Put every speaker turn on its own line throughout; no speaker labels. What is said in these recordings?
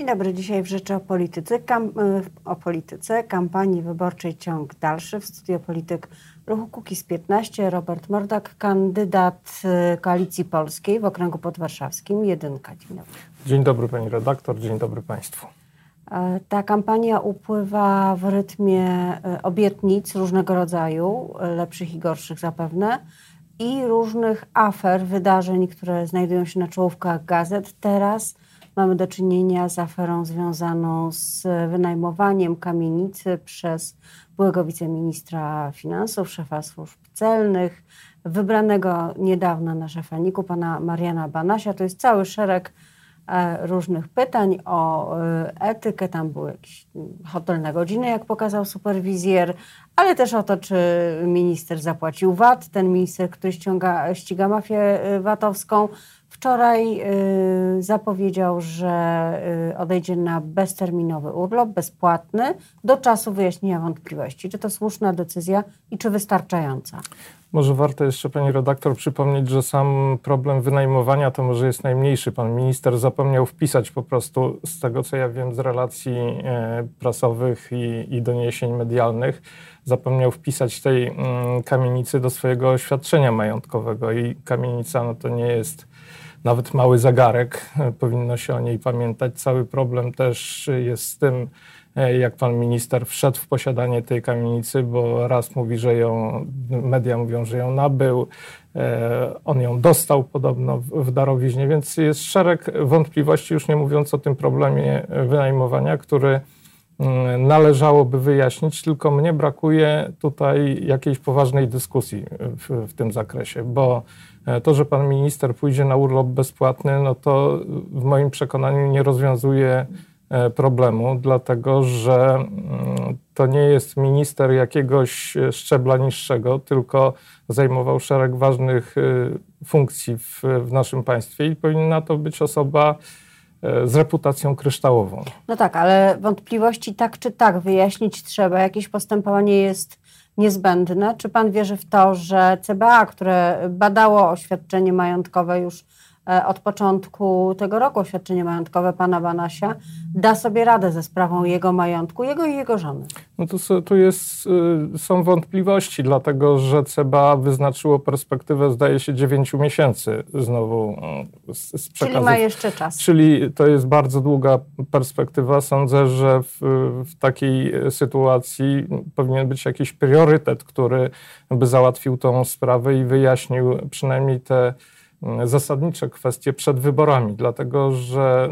Dzień dobry. Dzisiaj w Rzeczy o Polityce, kam, y, o polityce kampanii wyborczej ciąg dalszy. W studio Polityk Ruchu Kukiz 15 Robert Mordak, kandydat y, Koalicji Polskiej w okręgu podwarszawskim. Jedynka. Dzień dobry.
Dzień dobry pani redaktor, dzień dobry państwu.
E, ta kampania upływa w rytmie e, obietnic różnego rodzaju, e, lepszych i gorszych zapewne, i różnych afer, wydarzeń, które znajdują się na czołówkach gazet. Teraz mamy do czynienia z aferą związaną z wynajmowaniem kamienicy przez byłego wiceministra finansów, szefa służb celnych, wybranego niedawno na szefa NIK-u, pana Mariana Banasia. To jest cały szereg E, różnych pytań o e, etykę. Tam był jakiś hotel na godzinę, jak pokazał superwizjer, ale też o to, czy minister zapłacił VAT, ten minister, który ściąga, ściga mafię e, VAT-owską. Wczoraj zapowiedział, że odejdzie na bezterminowy urlop, bezpłatny, do czasu wyjaśnienia wątpliwości. Czy to słuszna decyzja i czy wystarczająca?
Może warto jeszcze, pani redaktor, przypomnieć, że sam problem wynajmowania to może jest najmniejszy. Pan minister zapomniał wpisać po prostu, z tego co ja wiem z relacji e, prasowych i, i doniesień medialnych, zapomniał wpisać tej mm, kamienicy do swojego oświadczenia majątkowego. I kamienica no to nie jest nawet mały zagarek, powinno się o niej pamiętać. Cały problem też jest z tym, E, jak pan minister wszedł w posiadanie tej kamienicy, bo raz mówi, że ją, media mówią, że ją nabył, e, on ją dostał podobno w darowiźnie, więc jest szereg wątpliwości, już nie mówiąc o tym problemie wynajmowania, który należałoby wyjaśnić, tylko mnie brakuje tutaj jakiejś poważnej dyskusji w, w tym zakresie, bo e, to, że pan minister pójdzie na urlop bezpłatny, no to w moim przekonaniu nie rozwiązuje E, problemu, dlatego że mm, to nie jest minister jakiegoś szczebla niższego, tylko zajmował szereg ważnych e, funkcji w, w naszym państwie i powinna to być osoba e, z reputacją kryształową.
No tak, ale wątpliwości tak czy tak wyjaśnić trzeba. Jakieś postępowanie jest niezbędne. Czy pan wierzy w to, że CBA, które badało oświadczenie majątkowe już E, od początku tego roku oświadczenie majątkowe pana Banasia da sobie radę ze sprawą jego majątku, jego i jego żony.
No to tu jest, y, są wątpliwości, dlatego że CBA wyznaczyło perspektywę, zdaje się, 9 miesięcy znowu
y, z, z przekazów. Czyli ma jeszcze czas.
Czyli to jest bardzo długa perspektywa. Sądzę, że w, w takiej sytuacji powinien być jakiś priorytet, który by załatwił tą sprawę i wyjaśnił przynajmniej te zasadnicze kwestie przed wyborami, dlatego że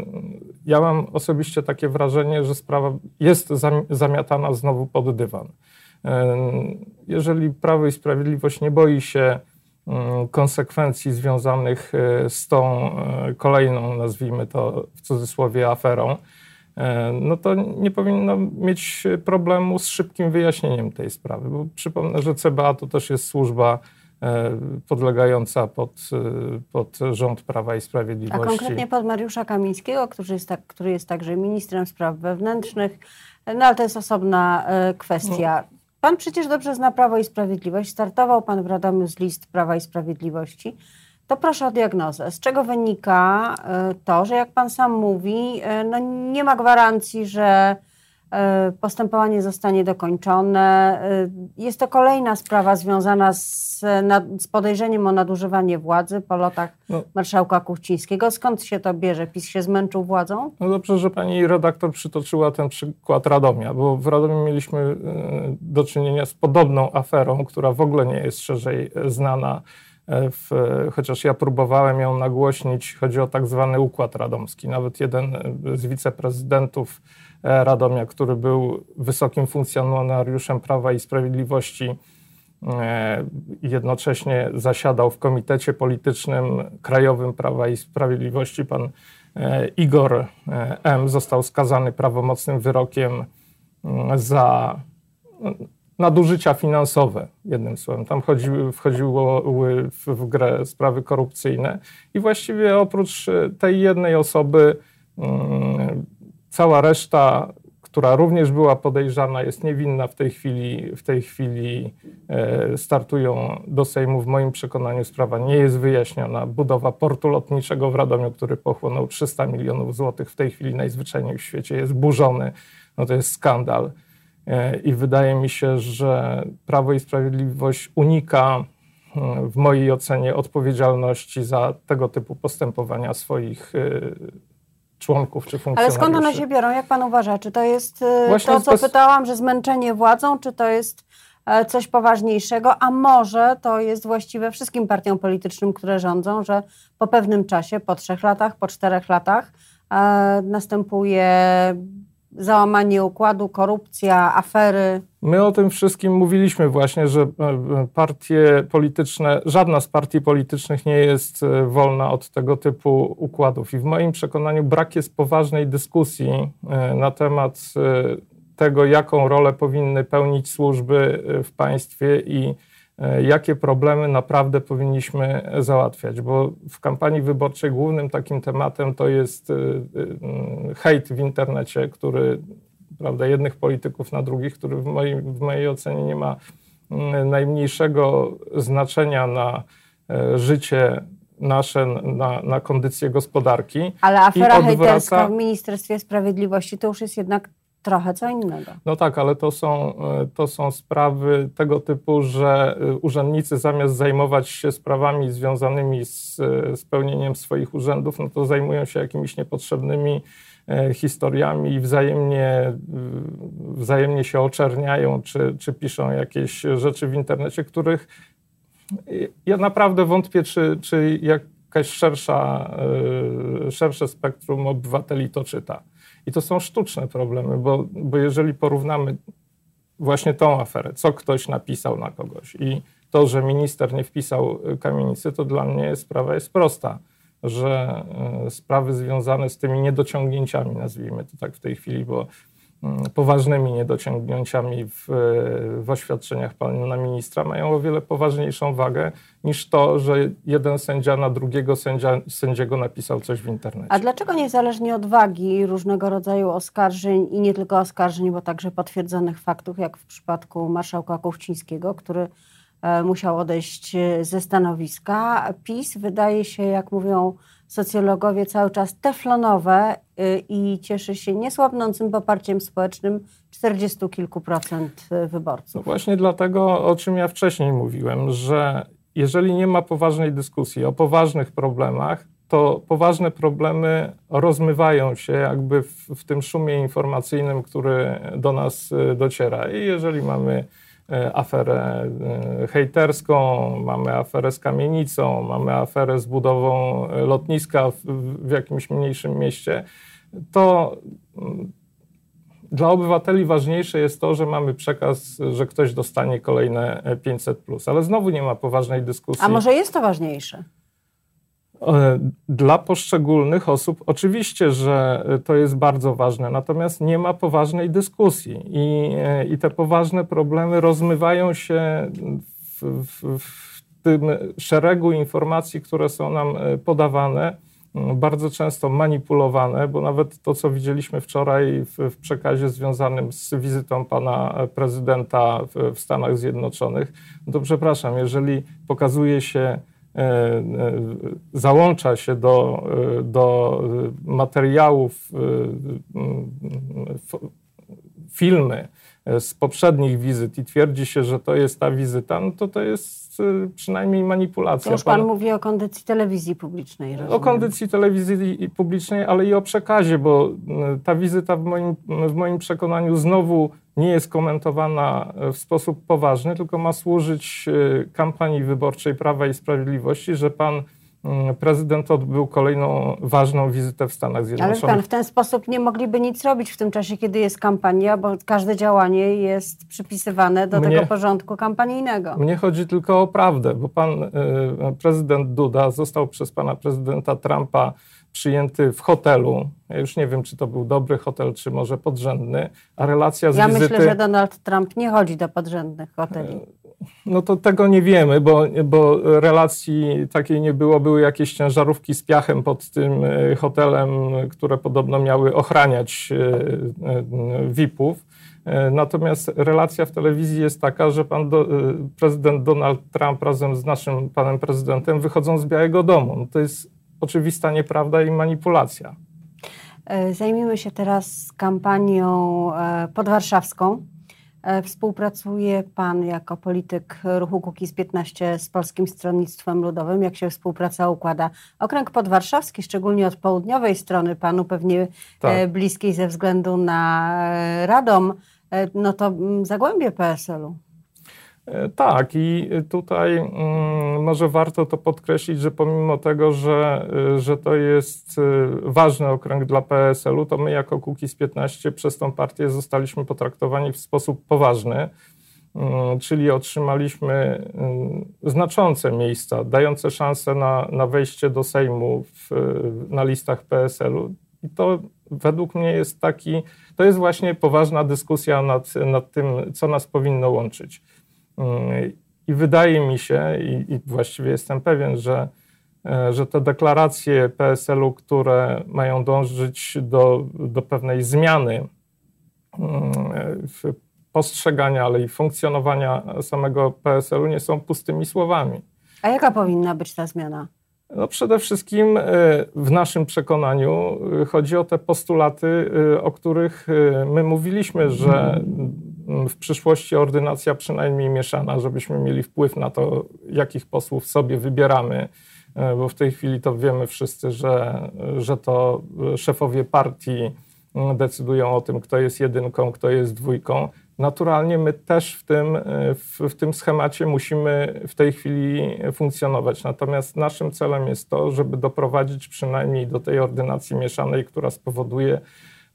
ja mam osobiście takie wrażenie, że sprawa jest zamiatana znowu pod dywan. Jeżeli Prawo i Sprawiedliwość nie boi się mm, konsekwencji związanych e, z tą e, kolejną, nazwijmy to w cudzysłowie, aferą, e, no to nie powinno mieć problemu z szybkim wyjaśnieniem tej sprawy. Bo przypomnę, że CBA to też jest służba podlegająca pod, e, pod rząd Prawa i Sprawiedliwości.
A konkretnie pod Mariusza Kamińskiego, który jest, tak, który jest także ministrem spraw wewnętrznych, no ale to jest osobna e, kwestia. No. Pan przecież dobrze zna Prawo i Sprawiedliwość, startował pan w Radomiu z list Prawa i Sprawiedliwości. To proszę o diagnozę. Z czego wynika to, że jak pan sam mówi, no nie ma gwarancji, że E, postępowanie zostanie dokończone. E, jest to kolejna sprawa związana z, z podejrzeniem o nadużywanie władzy po lotach no. marszałka Kuchcińskiego. Skąd się to bierze? PiS się zmęczył władzą?
No dobrze, że pani redaktor przytoczyła ten przykład Radomia, bo w Radomiu mieliśmy e, do czynienia z podobną aferą, która w ogóle nie jest szerzej znana. W, chociaż ja próbowałem ją nagłośnić, chodzi o tak zwany układ radomski. Nawet jeden z wiceprezydentów E, Radomia, który był wysokim funkcjonariuszem Prawa i Sprawiedliwości, e, jednocześnie zasiadał w Komitecie Politycznym Krajowym Prawa i Sprawiedliwości. Pan e, Igor M. został skazany prawomocnym wyrokiem za nadużycia finansowe, jednym słowem. Tam chodziły, wchodziły w grę sprawy korupcyjne i właściwie oprócz tej jednej osoby cała reszta, która również była podejrzana, jest niewinna w tej chwili, w tej chwili e, startują do Sejmu. W moim przekonaniu sprawa nie jest wyjaśniona. Budowa portu lotniczego w Radomiu, który pochłonął 300 milionów złotych, w tej chwili najzwyczajniej w świecie jest burzony. No to jest skandal. E, I wydaje mi się, że Prawo i Sprawiedliwość unika w mojej ocenie odpowiedzialności za tego typu postępowania swoich członków czy funkcjonariuszy.
Ale skąd one się biorą, jak pan uważa? Czy to jest Właśnie to, co bez... pytałam, że zmęczenie władzą, czy to jest e, coś poważniejszego, a może to jest właściwe wszystkim partiom politycznym, które rządzą, że po pewnym czasie, po trzech latach, po czterech latach e, następuje załamanie układu, korupcja, afery.
My o tym wszystkim mówiliśmy właśnie, że e, partie polityczne, żadna z partii politycznych nie jest e, wolna od tego typu układów. I w moim przekonaniu brak jest poważnej dyskusji e, na temat tego, jaką rolę powinny pełnić służby w państwie i E, jakie problemy naprawdę powinniśmy załatwiać, bo w kampanii wyborczej głównym takim tematem to jest e, e, hejt w internecie, który, prawda, jednych polityków na drugich, który w mojej, w mojej ocenie nie ma najmniejszego znaczenia na życie nasze, na, na kondycję gospodarki.
Ale afera odwraca... hejterska w Ministerstwie Sprawiedliwości to już jest jednak trochę co innego.
No tak, ale to są, e, to są sprawy tego typu, że e, urzędnicy zamiast zajmować się sprawami związanymi z e, spełnieniem swoich urzędów, no to zajmują się jakimiś niepotrzebnymi historiami i wzajemnie, wzajemnie się oczerniają, czy, czy piszą jakieś rzeczy w internecie, których ja naprawdę wątpię, czy, czy jakaś szersza, szersze spektrum obywateli to czyta. I to są sztuczne problemy, bo, bo jeżeli porównamy właśnie tą aferę, co ktoś napisał na kogoś i to, że minister nie wpisał kamienicy, to dla mnie sprawa jest prosta, że e, sprawy związane z tymi niedociągnięciami, nazwijmy to tak w tej chwili, bo poważnymi niedociągnięciami w, w oświadczeniach pana ministra mają o wiele poważniejszą wagę niż to, że jeden sędzia na drugiego sędzia, sędziego napisał coś w internecie.
A dlaczego niezależnie od wagi różnego rodzaju oskarżeń i nie tylko oskarżeń, bo także potwierdzonych faktów, jak w przypadku marszałka Kuchcińskiego, który e, musiał odejść ze stanowiska, PiS wydaje się, jak mówią socjologowie cały czas teflonowe y, i cieszy się niesłabnącym poparciem społecznym 40 kilku procent y, wyborców. No
właśnie dlatego, o czym ja wcześniej mówiłem, że jeżeli nie ma poważnej dyskusji o poważnych problemach, to poważne problemy rozmywają się jakby w, w tym szumie informacyjnym, który do nas y, dociera. I jeżeli mamy aferę e, hejterską, mamy aferę z kamienicą, mamy aferę z budową e, lotniska w, w jakimś mniejszym mieście, to mm, dla obywateli ważniejsze jest to, że mamy przekaz, że ktoś dostanie kolejne 500, ale znowu nie ma poważnej dyskusji.
A może jest to ważniejsze?
E, dla poszczególnych osób oczywiście, że to jest bardzo ważne, natomiast nie ma poważnej dyskusji i, e, i te poważne problemy rozmywają się w, w, w tym szeregu informacji, które są nam e, podawane, bardzo często manipulowane, bo nawet to, co widzieliśmy wczoraj w, w przekazie związanym z wizytą pana prezydenta w, w Stanach Zjednoczonych, no to przepraszam, jeżeli pokazuje się załącza się do, e, do materiałów, filmy z poprzednich wizyt i twierdzi się, że to jest ta wizyta, no to to jest przynajmniej manipulacja. To
już pan, pan mówi o kondycji telewizji publicznej.
Rozumiem. O kondycji telewizji publicznej, ale i o przekazie, bo ta wizyta w moim, w moim przekonaniu znowu nie jest komentowana w sposób poważny, tylko ma służyć kampanii wyborczej Prawa i Sprawiedliwości, że pan prezydent odbył kolejną ważną wizytę w Stanach Zjednoczonych.
Ale pan, w ten sposób nie mogliby nic robić w tym czasie, kiedy jest kampania, bo każde działanie jest przypisywane do mnie, tego porządku kampanijnego.
Mnie chodzi tylko o prawdę, bo pan y, prezydent Duda został przez pana prezydenta Trumpa przyjęty w hotelu. Ja już nie wiem, czy to był dobry hotel, czy może podrzędny, a relacja z
ja
wizyty...
Ja myślę, że Donald Trump nie chodzi do podrzędnych hoteli.
No to tego nie wiemy, bo, bo relacji takiej nie było. Były jakieś ciężarówki z piachem pod tym e, hotelem, które podobno miały ochraniać VIP-ów. Natomiast relacja w telewizji jest taka, że pan do, prezydent Donald Trump razem z naszym panem prezydentem wychodzą z Białego Domu. No to jest oczywista nieprawda i manipulacja.
E, zajmijmy się teraz kampanią e, podwarszawską. E, współpracuje Pan jako polityk ruchu Kukiz 15 z Polskim Stronnictwem Ludowym. Jak się współpraca układa? Okręg podwarszawski, szczególnie od południowej strony, Panu pewnie tak. bliskiej ze względu na Radom, no to mm, zagłębie PSL-u.
E, tak, i tutaj mm, może warto to podkreślić, że pomimo tego, że, e, że to jest e, ważny okręg dla PSL-u, to my jako Kukiz 15 przez tą partię zostaliśmy potraktowani w sposób poważny, mm, czyli otrzymaliśmy mm, znaczące miejsca, dające szansę na, na wejście do Sejmu w, na listach PSL-u. I to według mnie jest taki, to jest właśnie poważna dyskusja nad, nad tym, co nas powinno łączyć. I wydaje mi się, i, i właściwie jestem pewien, że, e, że te deklaracje PSL-u, które mają dążyć do, do pewnej zmiany mm, postrzegania, ale i funkcjonowania samego PSL-u, nie są pustymi słowami.
A jaka powinna być ta zmiana?
No przede wszystkim e, w naszym przekonaniu e, chodzi o te postulaty, o których my mówiliśmy, że w przyszłości ordynacja przynajmniej mieszana, żebyśmy mieli wpływ na to, jakich posłów sobie wybieramy, e, bo w tej chwili to wiemy wszyscy, że, że to szefowie partii mm, decydują o tym, kto jest jedynką, kto jest dwójką. Naturalnie my też w tym, e, w, w, tym schemacie musimy w tej chwili funkcjonować. Natomiast naszym celem jest to, żeby doprowadzić przynajmniej do tej ordynacji mieszanej, która spowoduje,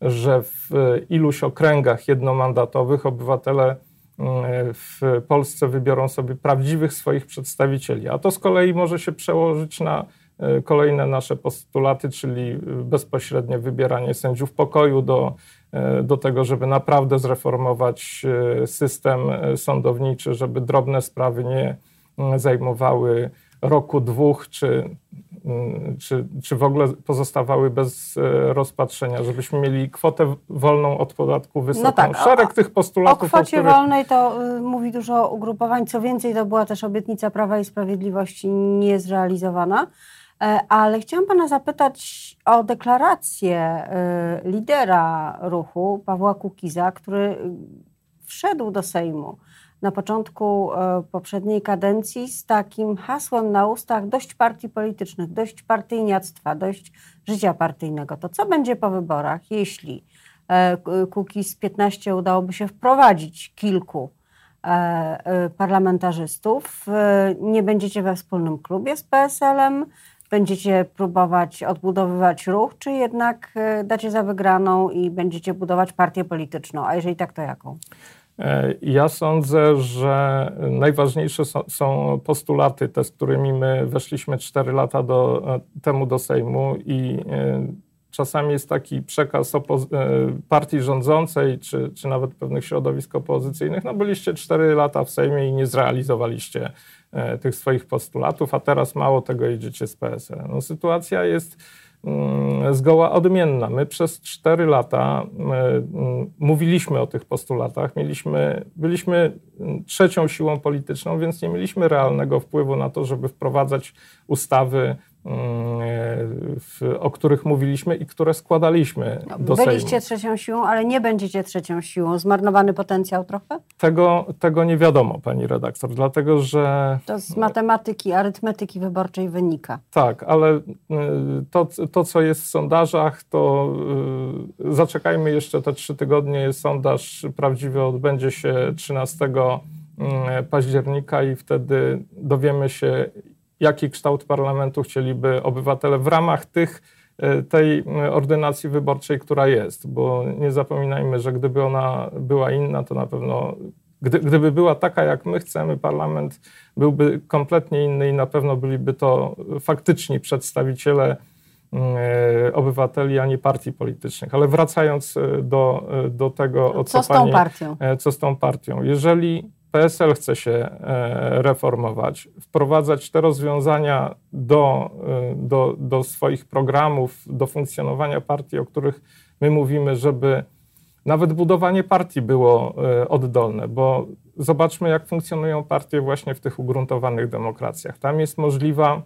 że w iluś okręgach jednomandatowych obywatele mm, w Polsce wybiorą sobie prawdziwych swoich przedstawicieli. A to z kolei może się przełożyć na e, kolejne nasze postulaty, czyli bezpośrednie wybieranie sędziów pokoju do, e, do tego, żeby naprawdę zreformować e, system sądowniczy, żeby drobne sprawy nie mm, zajmowały roku, dwóch, czy czy, czy w ogóle pozostawały bez e, rozpatrzenia, żebyśmy mieli kwotę wolną od podatku wysoką. No tak, Szereg o, tych postulatów.
O kwocie o których... wolnej to y, mówi dużo ugrupowań. Co więcej, to była też obietnica Prawa i Sprawiedliwości niezrealizowana. E, ale chciałam Pana zapytać o deklarację y, lidera ruchu, Pawła Kukiza, który y, wszedł do Sejmu na początku e, poprzedniej kadencji z takim hasłem na ustach dość partii politycznych, dość partyjniactwa, dość życia partyjnego. To co będzie po wyborach, jeśli e, Kukiz 15 udałoby się wprowadzić kilku e, parlamentarzystów? Nie będziecie we wspólnym klubie z PSL-em? Będziecie próbować odbudowywać ruch, czy jednak dacie za wygraną i będziecie budować partię polityczną? A jeżeli tak, to jaką?
E, ja sądzę, że najważniejsze są, postulaty, te, z którymi my weszliśmy 4 lata do, e, temu do Sejmu i e, czasami jest taki przekaz partii rządzącej, czy, czy nawet pewnych środowisk opozycyjnych, no byliście 4 lata w Sejmie i nie zrealizowaliście tych swoich postulatów, a teraz mało tego idziecie z PSL. No, sytuacja jest zgoła odmienna. My przez cztery lata mm, mówiliśmy o tych postulatach, mieliśmy, byliśmy trzecią siłą polityczną, więc nie mieliśmy realnego wpływu na to, żeby wprowadzać ustawy w, o których mówiliśmy i które składaliśmy no, do
Byliście Sejmu. trzecią siłą, ale nie będziecie trzecią siłą. Zmarnowany potencjał trochę?
Tego, tego nie wiadomo, pani redaktor, dlatego że...
To z matematyki, arytmetyki wyborczej wynika.
Tak, ale y, to, to co jest w sondażach, to y, zaczekajmy jeszcze te trzy tygodnie. Sondaż prawdziwy odbędzie się 13 y, października i wtedy dowiemy się, jaki kształt parlamentu chcieliby obywatele w ramach tych, e, tej ordynacji wyborczej, która jest, bo nie zapominajmy, że gdyby ona była inna, to na pewno, gdy, gdyby była taka, jak my chcemy, parlament byłby kompletnie inny i na pewno byliby to faktyczni przedstawiciele e, obywateli, a nie partii politycznych. Ale wracając e, do, do tego, o
co, co z tą
pani,
partią?
Co z tą partią? Jeżeli PSL chce się e, reformować, wprowadzać te rozwiązania do, e, do, do swoich programów, do funkcjonowania partii, o których my mówimy, żeby nawet budowanie partii było oddolne, bo zobaczmy, jak funkcjonują partie właśnie w tych ugruntowanych demokracjach. Tam jest możliwa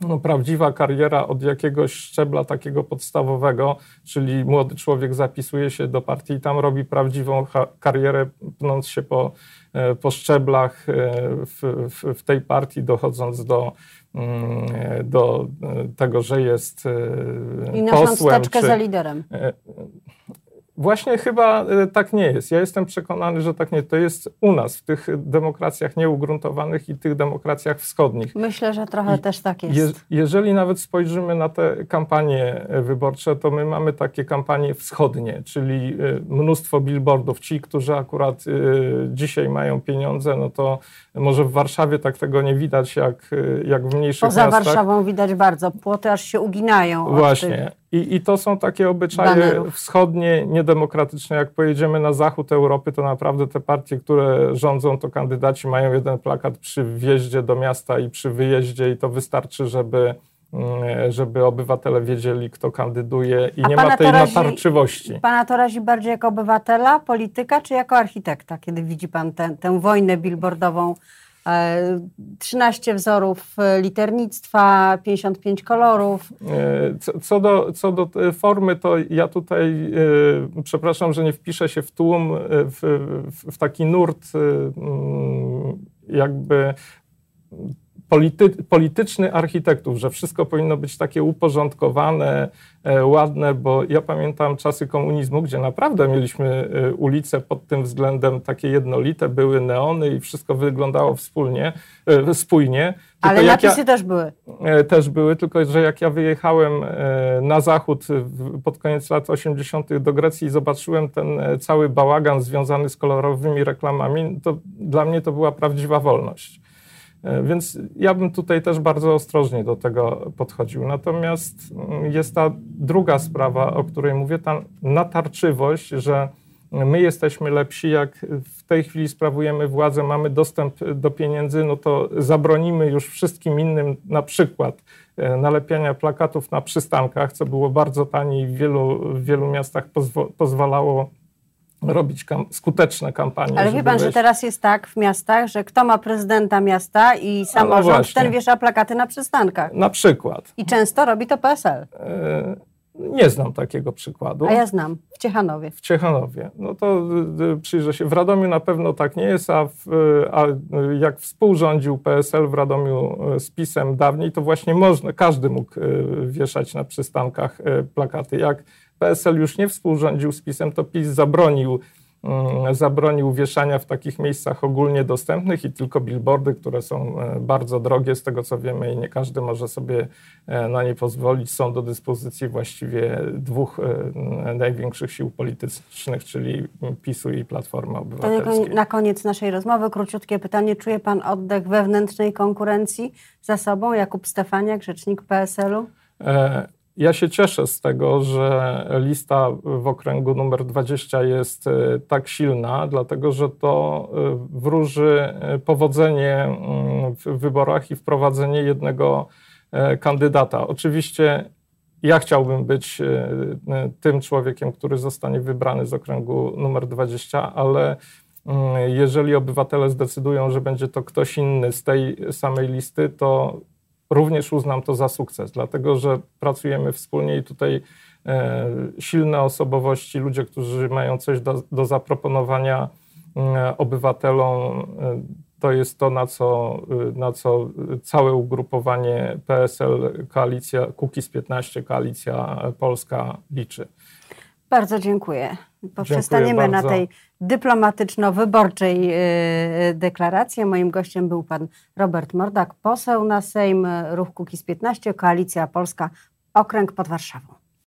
no, prawdziwa kariera od jakiegoś szczebla takiego podstawowego, czyli młody człowiek zapisuje się do partii i tam robi prawdziwą karierę, pnąc się po, e, po szczeblach e, w, w, w tej partii, dochodząc do, mm, do tego, że jest
I posłem. I czy, za liderem.
Właśnie chyba e, tak nie jest. Ja jestem przekonany, że tak nie. To jest u nas, w tych demokracjach nieugruntowanych i tych demokracjach wschodnich.
Myślę, że trochę I też tak jest. Je,
jeżeli nawet spojrzymy na te kampanie e, wyborcze, to my mamy takie kampanie wschodnie, czyli e, mnóstwo billboardów. Ci, którzy akurat dzisiaj mają pieniądze, no to może w Warszawie tak tego nie widać, jak, jak w mniejszych
Poza
miastach.
Poza Warszawą widać bardzo. Płoty aż się uginają.
Właśnie. I, I, to są takie obyczaje banerów. wschodnie, niedemokratyczne. Jak pojedziemy na zachód Europy, to naprawdę te partie, które rządzą, to kandydaci mają jeden plakat przy wjeździe do miasta i przy wyjeździe i to wystarczy, żeby żeby obywatele wiedzieli, kto kandyduje i A nie ma tej razi, natarczywości.
Pana to razi bardziej jako obywatela, polityka, czy jako architekta, kiedy widzi pan tę, tę wojnę billboardową 13 wzorów e, liternictwa, 55 kolorów.
E, co, do, co do formy, to ja tutaj, e, przepraszam, że nie wpiszę się w tłum, w, w, w taki nurt mm, jakby polity, polityczny architektów, że wszystko powinno być takie uporządkowane, e, ładne, bo ja pamiętam czasy komunizmu, gdzie naprawdę mieliśmy e, ulice pod tym względem takie jednolite, były neony i wszystko wyglądało wspólnie, e, spójnie.
Tylko Ale napisy ja, też były.
Też były, tylko że jak ja wyjechałem na zachód pod koniec lat 80. do Grecji i zobaczyłem ten cały bałagan związany z kolorowymi reklamami, to dla mnie to była prawdziwa wolność. E, więc ja bym tutaj też bardzo ostrożnie do tego podchodził. Natomiast mm, jest ta druga sprawa, o której mówię, ta natarczywość, że my jesteśmy lepsi, jak w tej chwili sprawujemy władzę, mamy dostęp do pieniędzy, no to zabronimy już wszystkim innym na przykład e, nalepiania plakatów na przystankach, co było bardzo tanie i w wielu, w wielu miastach pozwalało robić kam skuteczne kampanie.
Ale wie pan, że teraz jest tak w miastach, że kto ma prezydenta miasta i no samorząd, no ten wiesza plakaty na przystankach.
Na przykład.
I często robi to PSL. E,
nie znam takiego przykładu.
A ja znam, w Ciechanowie.
W Ciechanowie. No to y, y, przyjrzę się. W Radomiu na pewno tak nie jest, a, w, y, a jak współrządził PSL w Radomiu z PiSem dawniej, to właśnie można, każdy mógł wieszać na przystankach plakaty. Jak PSL już nie współrządził z PiSem, to PiS zabronił, mm, zabronił wieszania w takich miejscach ogólnie dostępnych i tylko billboardy, które są e, bardzo drogie, z tego co wiemy i nie każdy może sobie e, na nie pozwolić, są do dyspozycji właściwie dwóch e, największych sił politycznych, czyli PiSu i Platformy Obywatelskiej.
Na koniec naszej rozmowy króciutkie pytanie. Czuje pan oddech wewnętrznej konkurencji za sobą? Jakub Stefaniak, rzecznik PSL-u?
Ja się cieszę z tego, że lista w okręgu numer 20 jest e, tak silna, dlatego że to e, wróży e, powodzenie mm, w wyborach i wprowadzenie jednego kandydata. Oczywiście ja chciałbym być tym człowiekiem, który zostanie wybrany z okręgu numer 20, ale mm, jeżeli obywatele zdecydują, że będzie to ktoś inny z tej samej listy, to również uznam to za sukces, dlatego że pracujemy wspólnie i tutaj e, silne osobowości, ludzie, którzy mają coś do, do zaproponowania e, obywatelom, e, to jest to, na co, na co całe ugrupowanie PSL, koalicja Kukiz 15, koalicja polska liczy.
Bardzo dziękuję. Poprzestaniemy na tej dyplomatyczno-wyborczej yy, deklaracji. Moim gościem był pan Robert Mordak, poseł na Sejm, Ruch Kukiz 15, Koalicja Polska, Okręg pod Warszawą.